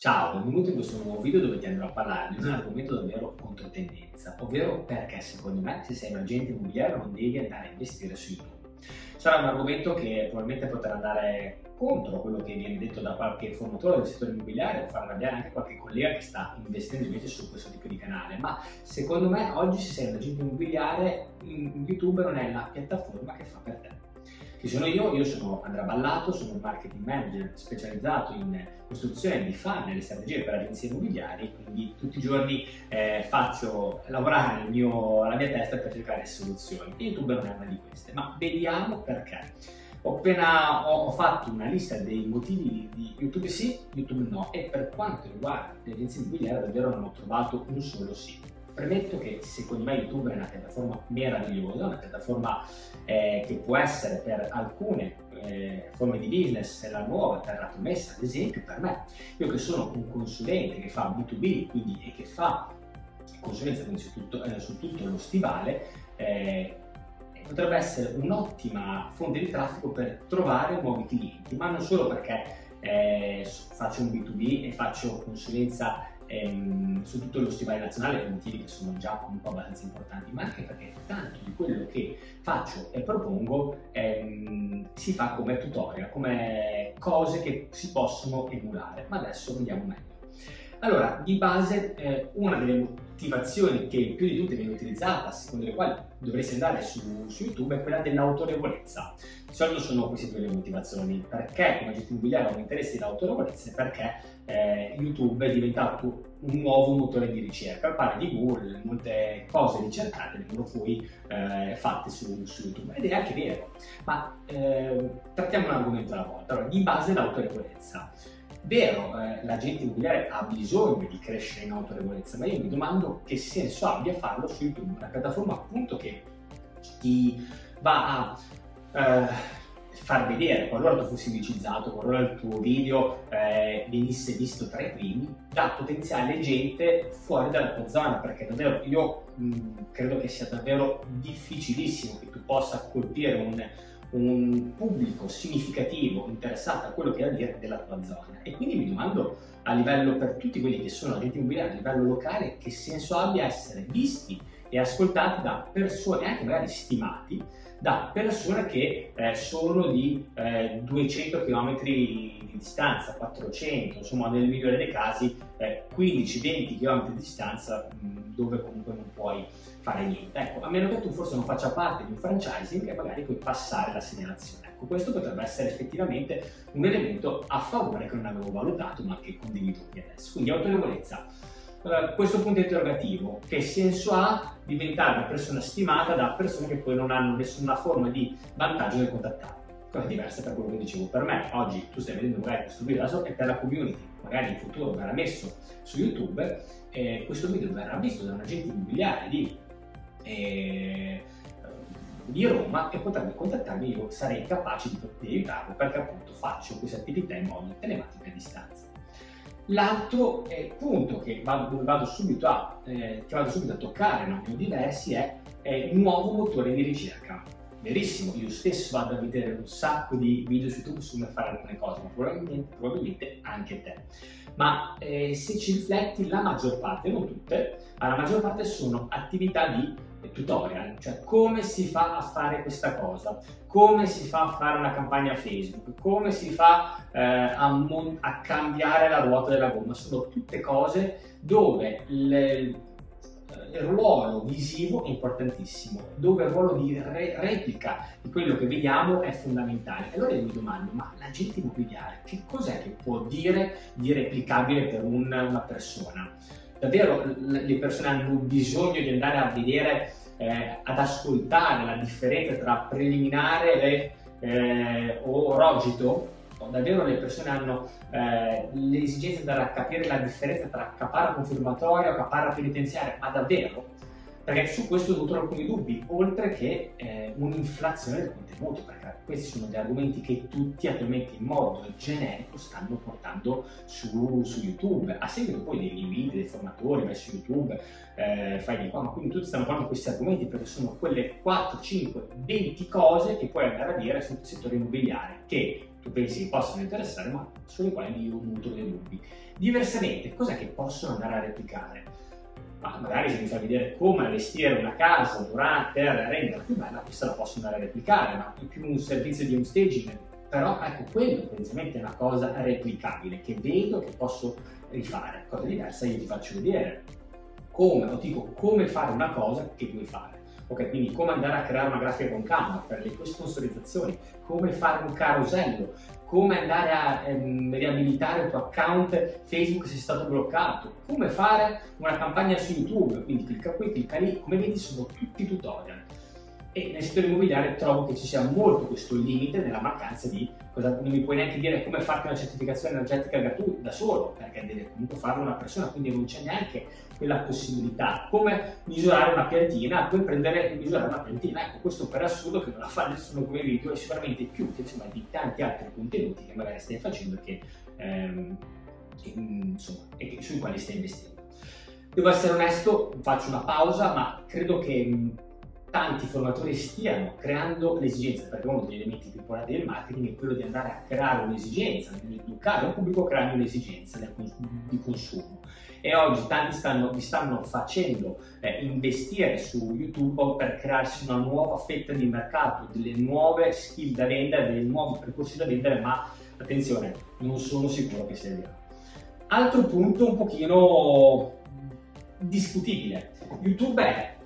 Ciao, benvenuto in questo nuovo video dove ti andrò a parlare di un argomento davvero controtendenza, ovvero perché secondo me se sei un agente immobiliare non devi andare a investire su YouTube. Sarà un argomento che probabilmente potrà andare contro quello che viene detto da qualche formatore del settore immobiliare o far arrabbiare anche qualche collega che sta investendo invece su questo tipo di canale, ma secondo me oggi se sei un agente immobiliare YouTube non è la piattaforma che fa per te. Chi sono io? Io sono Andrea Ballato, sono un marketing manager specializzato in costruzione di funnel e strategie per agenzie immobiliari, quindi tutti i giorni eh, faccio lavorare mio, la mia testa per cercare soluzioni. YouTube non è una di queste, ma vediamo perché. Ho appena ho, ho, fatto una lista dei motivi di YouTube sì, YouTube no e per quanto riguarda le agenzie immobiliari davvero non ho trovato un solo sì. Premetto che secondo me YouTube è una piattaforma meravigliosa, una piattaforma eh, che può essere per alcune eh, forme di business la nuova terra promessa, ad esempio per me. Io che sono un consulente che fa B2B quindi, e che fa consulenza quindi su tutto, eh, su tutto lo stivale, eh, potrebbe essere un'ottima fonte di traffico per trovare nuovi clienti, ma non solo perché eh, faccio un B2B e faccio consulenza ehm, su tutto lo stivale nazionale per motivi che sono già comunque abbastanza importanti, ma anche perché tanto di quello che faccio e propongo ehm, si fa come tutorial, come cose che si possono emulare. Ma adesso vediamo meglio. Allora, di base, eh, una delle motivazioni che più di tutte viene utilizzata, secondo le quali dovresti andare su, su YouTube, è quella dell'autorevolezza. Di solito sono queste due le motivazioni. Perché come agente immobiliare ho un interesse dell'autorevolezza? Perché eh, YouTube è diventato un nuovo motore di ricerca. Al di Google, molte cose ricercate vengono poi eh, fatte su, su, YouTube. Ed è anche vero. Ma eh, trattiamo un argomento alla volta. Allora, di base l'autorevolezza. Vero, eh, l'agente immobiliare ha bisogno di crescere in autorevolezza, ma io mi domando che senso abbia farlo su YouTube, una piattaforma appunto che ti va a eh, far vedere, qualora tu fossi indicizzato, qualora il tuo video eh, venisse visto tra i primi, da potenziale gente fuori dalla tua zona, perché davvero io mh, credo che sia davvero difficilissimo che tu possa colpire un un pubblico significativo interessato a quello che hai da dire della tua zona. E quindi mi domando a livello per tutti quelli che sono agenti immobiliari a livello locale che senso abbia essere visti e ascoltati da persone, anche magari stimati, da persone che eh, sono di eh, 200 km di distanza, 400, insomma nel migliore dei casi eh, 15-20 km di distanza dove comunque non puoi fare niente. Ecco, a meno che tu forse non faccia parte di un franchising e magari puoi passare la segnalazione. Ecco, questo potrebbe essere effettivamente un elemento a favore che non avevo valutato ma che condivido qui adesso. Quindi autorevolezza. Questo punto interrogativo, che senso ha diventare una persona stimata da persone che poi non hanno nessuna forma di vantaggio nel contattare? Cosa diversa da quello che dicevo per me. Oggi tu stai vedendo magari questo video è per la community, magari in futuro verrà messo su YouTube e questo video verrà visto da un agente immobiliare di eh, di Roma e potrebbe contattarmi, io sarei capace di, di aiutarlo perché appunto faccio questa attività in modo telematico a distanza. L'altro eh, punto che vado, vado subito a, eh, che vado subito a toccare, non più diversi, è, è il nuovo motore di ricerca. Verissimo, io stesso vado a vedere un sacco di video su YouTube su come fare alcune cose, ma probabilmente, probabilmente anche te. Ma eh, se ci rifletti, la maggior parte, non tutte, ma la maggior parte sono attività di tutorial, cioè come si fa a fare questa cosa, come si fa a fare una campagna Facebook, come si fa eh, a, mon- a, cambiare la ruota della gomma, sono tutte cose dove le, il ruolo visivo è importantissimo, dove il ruolo di re- replica di quello che vediamo è fondamentale. Allora io mi domando, ma l'agente immobiliare che cos'è che può dire di replicabile per un, una persona? Davvero le persone hanno bisogno di andare a vedere, eh, ad ascoltare la differenza tra preliminare eh, o rogito? Davvero le persone hanno eh, l'esigenza di capire la differenza tra caparra confirmatoria o caparra penitenziaria? Ma davvero? Perché su questo nutrono alcuni dubbi, oltre che eh, un'inflazione del contenuto, perché questi sono degli argomenti che tutti attualmente in modo generico stanno portando su, su YouTube, a seguito poi degli video, dei formatori, vai su YouTube, eh, fai di qua, ma quindi tutti stanno parlando di questi argomenti perché sono quelle 4, 5, 20 cose che puoi andare a dire sul settore immobiliare, che tu pensi che possano interessare, ma sulle quali io nutro dei dubbi. Diversamente, cos'è che possono andare a replicare? Ma magari se mi fa vedere come allestire una casa durante per renderla più bella, questa la posso andare a replicare, ma è più un servizio di home staging. Però ecco, quello potenzialmente è una cosa replicabile che vedo che posso rifare. Cosa diversa io ti faccio vedere come, o dico come fare una cosa che vuoi fare. Ok, quindi come andare a creare una grafica con Canva per le tue sponsorizzazioni, come fare un carosello, come andare a ehm, riabilitare il tuo account Facebook se è stato bloccato, come fare una campagna su YouTube, quindi clicca qui, clicca lì, come vedi sono tutti tutorial. E nel settore immobiliare trovo che ci sia molto questo limite nella mancanza di cosa, non mi puoi neanche dire come farti una certificazione energetica gratuita da solo, perché deve comunque farlo una persona, quindi non c'è neanche quella possibilità. Come misurare una piantina, puoi prendere e misurare una piantina. Ecco, questo per assurdo che non la fa nessuno come video è sicuramente più utile insomma, di tanti altri contenuti che magari stai facendo che, ehm, insomma, e che, sui quali stai investendo. Devo essere onesto, faccio una pausa, ma credo che tanti formatori stiano creando l'esigenza, perché uno degli elementi più importanti del marketing è quello di andare a creare un'esigenza, di educare un pubblico creando un'esigenza di consumo. E oggi tanti stanno, vi stanno facendo eh, investire su YouTube per crearsi una nuova fetta di mercato, delle nuove skill da vendere, dei nuovi percorsi da vendere, ma attenzione, non sono sicuro che vero. Altro punto un pochino discutibile. YouTube è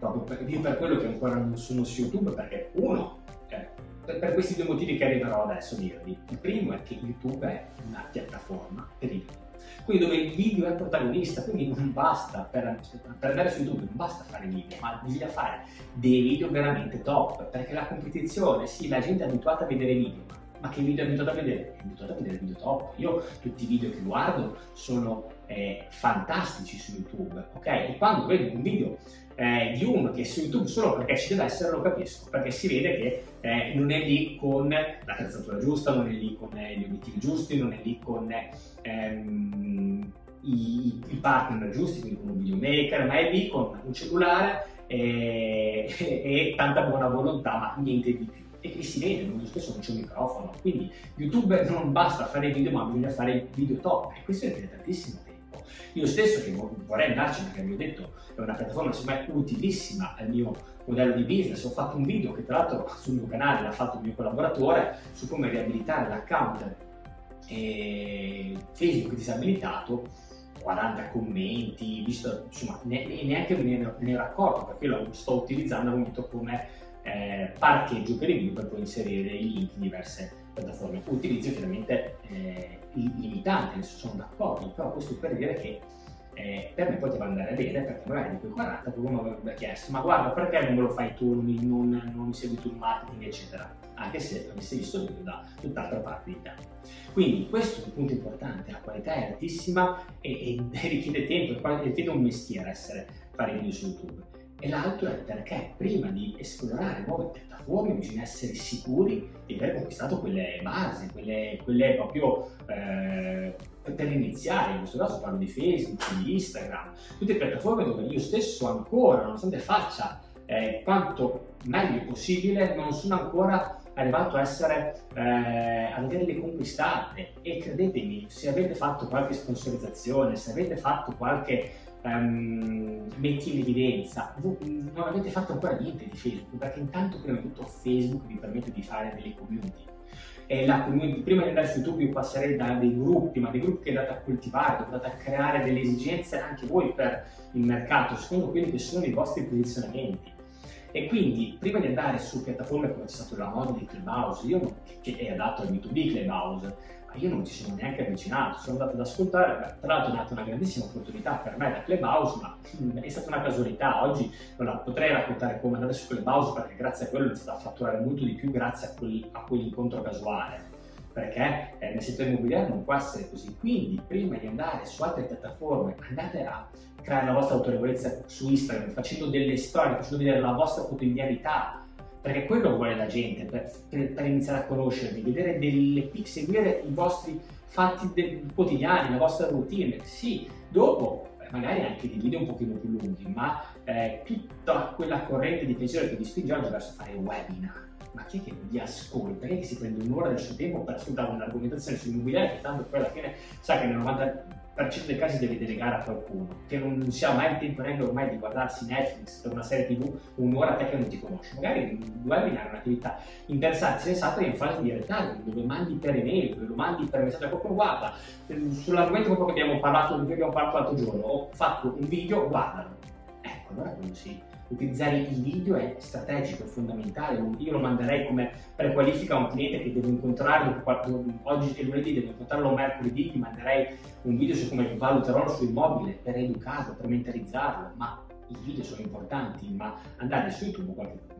proprio per, io per quello che ancora non sono su YouTube, perché uno, eh, per, per, questi due motivi che arriverò adesso a dirvi. Il primo è che YouTube è una piattaforma per i video. Quindi dove il video è protagonista, quindi non basta per, per andare su YouTube, non basta fare video, ma bisogna fare dei video veramente top, perché la competizione, sì, la gente è abituata a vedere video, ma ma che video è abituato a vedere? È abituato a vedere video top. Io tutti i video che guardo sono eh, fantastici su YouTube, ok? E quando vedo un video eh, di uno che è su YouTube solo perché ci deve essere lo capisco, perché si vede che eh, non è lì con l'attrezzatura giusta, non è lì con eh, gli obiettivi giusti, non è lì con ehm, i, i, partner giusti, quindi con un videomaker, ma è lì con un cellulare e, e, e tanta buona volontà, ma niente di più e che si vede, molto spesso non c'è un microfono. Quindi YouTube non basta fare video, ma bisogna fare video top e questo richiede tantissimo tempo. Io stesso che vorrei andarci, perché vi ho detto, è una piattaforma me utilissima al mio modello di business. Ho fatto un video che tra l'altro sul mio canale l'ha fatto il mio collaboratore su come riabilitare l'account eh, Facebook disabilitato 40 commenti, visto, insomma, neanche me ne, ne ero accorto perché lo sto utilizzando al come eh, parcheggio per i video per poi inserire i link in diverse piattaforme. Utilizzo chiaramente eh, limitante, adesso sono d'accordo, però questo per dire che eh, per me poteva andare bene perché magari di quei 40 qualcuno mi avrebbe chiesto ma guarda perché non me lo fai tu, non, non, mi segui tu il marketing eccetera, anche se avessi visto il da tutt'altra parte di. Quindi questo è un punto importante, la qualità è altissima e, e richiede tempo, richiede un mestiere essere fare video su YouTube e l'altro è perché prima di esplorare nuove piattaforme bisogna essere sicuri di aver conquistato quelle basi, quelle, quelle proprio eh, per iniziare, in questo caso parlo di Facebook, di Instagram, tutte piattaforme dove io stesso ancora, nonostante faccia eh, quanto meglio possibile, non sono ancora arrivato a essere eh, ad averle conquistate. E credetemi, se avete fatto qualche sponsorizzazione, se avete fatto qualche um, metti in evidenza, voi non avete fatto ancora niente di Facebook, perché intanto prima di tutto Facebook vi permette di fare delle community. E la community, prima di andare su YouTube io passerei da dei gruppi, ma dei gruppi che andate a coltivare, dove andate a creare delle esigenze anche voi per il mercato, secondo quelli che sono i vostri posizionamenti. E quindi, prima di andare su piattaforme come c'è stato la moda di Clubhouse, io, che è adatto al B2B Clubhouse, ma io non ci sono neanche avvicinato, sono andato ad ascoltare, tra l'altro è nata una grandissima opportunità per me da Clubhouse, ma è stata una casualità, oggi non la potrei raccontare come andare su Clubhouse perché grazie a quello ho iniziato a fatturare molto di più grazie a, quel, a quell'incontro casuale. Perché eh, nel settore immobiliare non può essere così. Quindi, prima di andare su altre piattaforme, andate a creare la vostra autorevolezza su Instagram, facendo delle storie, facendo vedere la vostra quotidianità, perché quello vuole la gente per, per, per iniziare a conoscervi, vedere delle seguire i vostri fatti quotidiani, la vostra routine. Sì, dopo eh, magari anche dei video un pochino più lunghi, ma eh, tutta quella corrente di pensiero che vi spinge oggi verso fare webinar ma chi è che vi ascolta? Chi è che si prende un'ora del suo tempo per ascoltare un'argomentazione sull'immobiliare che tanto poi alla fine sa che nel 90% dei casi deve delegare a qualcuno, che non si ha mai il tempo neanche ormai di guardarsi Netflix per una serie tv un'ora te che non ti conosce. Magari un webinar è un'attività interessante, sensata in fase di retardo, dove mandi per email, dove lo mandi per messaggio a qualcuno, guarda, sull'argomento proprio che abbiamo parlato, di cui abbiamo parlato l'altro giorno, ho fatto un video, guardalo. Ecco, allora quello sì utilizzare i video è strategico, è fondamentale. Io lo manderei come prequalifica a un cliente che devo incontrarlo, oggi è lunedì, devo incontrarlo mercoledì, gli manderei un video su come valuterò il suo immobile per educarlo, per mentalizzarlo, ma i video sono importanti, ma andare su YouTube qualche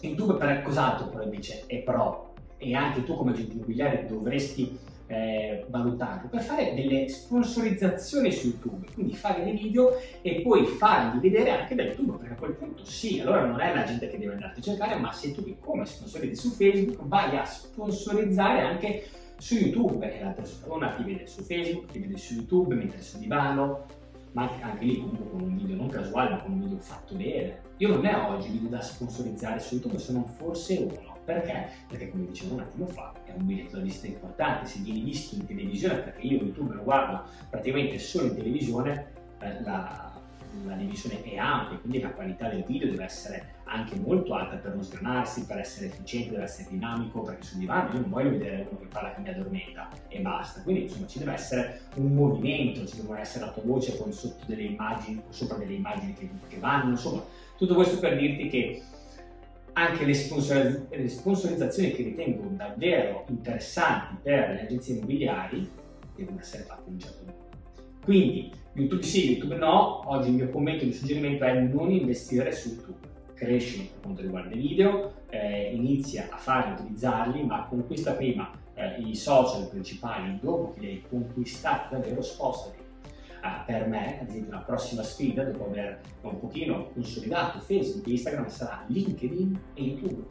YouTube per cos'altro però invece è pro e anche tu come agente immobiliare dovresti eh, valutarlo per fare delle sponsorizzazioni su YouTube, quindi fare dei video e poi farli vedere anche da YouTube, perché a quel punto sì, allora non è la gente che deve andarti a cercare, ma se tu come sponsorizzi su Facebook vai a sponsorizzare anche su YouTube e la persona ti vede su Facebook, ti vede su YouTube mentre sul divano, ma anche lì comunque con un video non casuale, ma con un video fatto bene. Io non ne ho oggi video da sponsorizzare su YouTube, se non forse uno. Perché? Perché come dicevo un attimo fa, è un visita importante, se vieni visto in televisione, perché io YouTube lo guardo praticamente solo in televisione, eh, la, la divisione è ampia, quindi la qualità del video deve essere anche molto alta per non sgranarsi, per essere efficiente, deve essere dinamico, perché sul divano io non voglio vedere uno che parla che mi addormenta e basta. Quindi insomma ci deve essere un movimento, ci deve essere la tua voce con sotto delle immagini, sopra delle immagini che, che vanno, insomma, tutto questo per dirti che anche le, sponsorizz- le sponsorizzazioni che ritengo davvero interessanti per le agenzie immobiliari devono essere fatte in un certo modo. Quindi YouTube sì, YouTube no, oggi il mio commento, il mio suggerimento è non investire su YouTube. Cresci per quanto riguarda i video, eh, inizia a farli, utilizzarli, ma conquista prima eh, i social principali, dopo che li hai conquistati davvero spostati Uh, per me, ad esempio, la prossima sfida, dopo aver un pochino consolidato Facebook e Instagram, sarà LinkedIn e YouTube.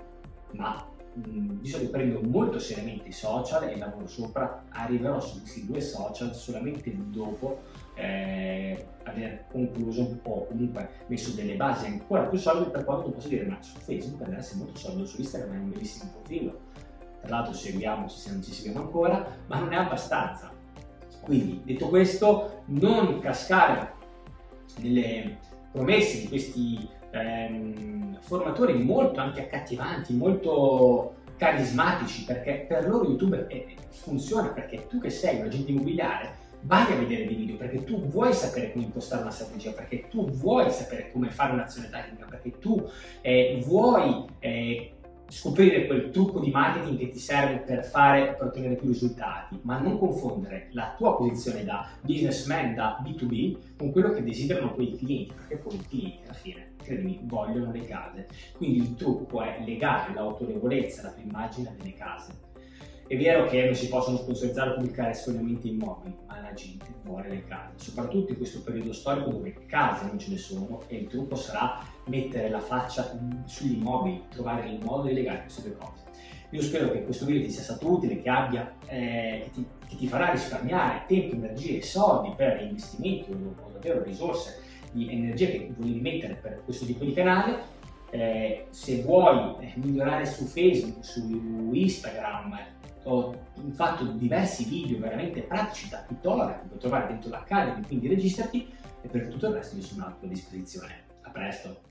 Ma mh, mm, visto che prendo molto seriamente i social e lavoro sopra, arriverò su questi due social solamente dopo eh, aver concluso o comunque messo delle basi ancora più solide per quanto posso dire, ma su Facebook deve essere molto solido, su Instagram è un bellissimo profilo. Tra l'altro seguiamo, se non ci seguiamo ancora, ma non è abbastanza quindi, detto questo, non cascare nelle promesse di questi ehm, formatori molto anche accattivanti, molto carismatici, perché per loro YouTube funziona, perché tu che sei un agente immobiliare vai a vedere dei video perché tu vuoi sapere come impostare una strategia, perché tu vuoi sapere come fare un'azione tecnica, perché tu eh, vuoi eh, scoprire quel trucco di marketing che ti serve per, fare, per ottenere più risultati, ma non confondere la tua posizione da businessman, da B2B, con quello che desiderano quei clienti, perché poi i clienti alla fine, credimi, vogliono le case. Quindi il trucco è legare l'autorevolezza, la tua immagine delle case è vero che non si possono sponsorizzare o pubblicare solamente immobili, ma la gente vuole le case, soprattutto in questo periodo storico dove case non ce ne sono e il trucco sarà mettere la faccia sugli immobili, trovare il modo di legare queste due cose. Io spero che questo video ti sia stato utile, che, abbia, eh, che, ti, che ti, farà risparmiare tempo, energie e soldi per investimenti o davvero risorse di energia che volevi mettere per questo tipo di canale. Eh, se vuoi eh, migliorare su Facebook, su Instagram, ho fatto diversi video veramente pratici da tuttora che puoi trovare dentro l'Academy, quindi registrati e per tutto il resto io sono a tua disposizione. A presto!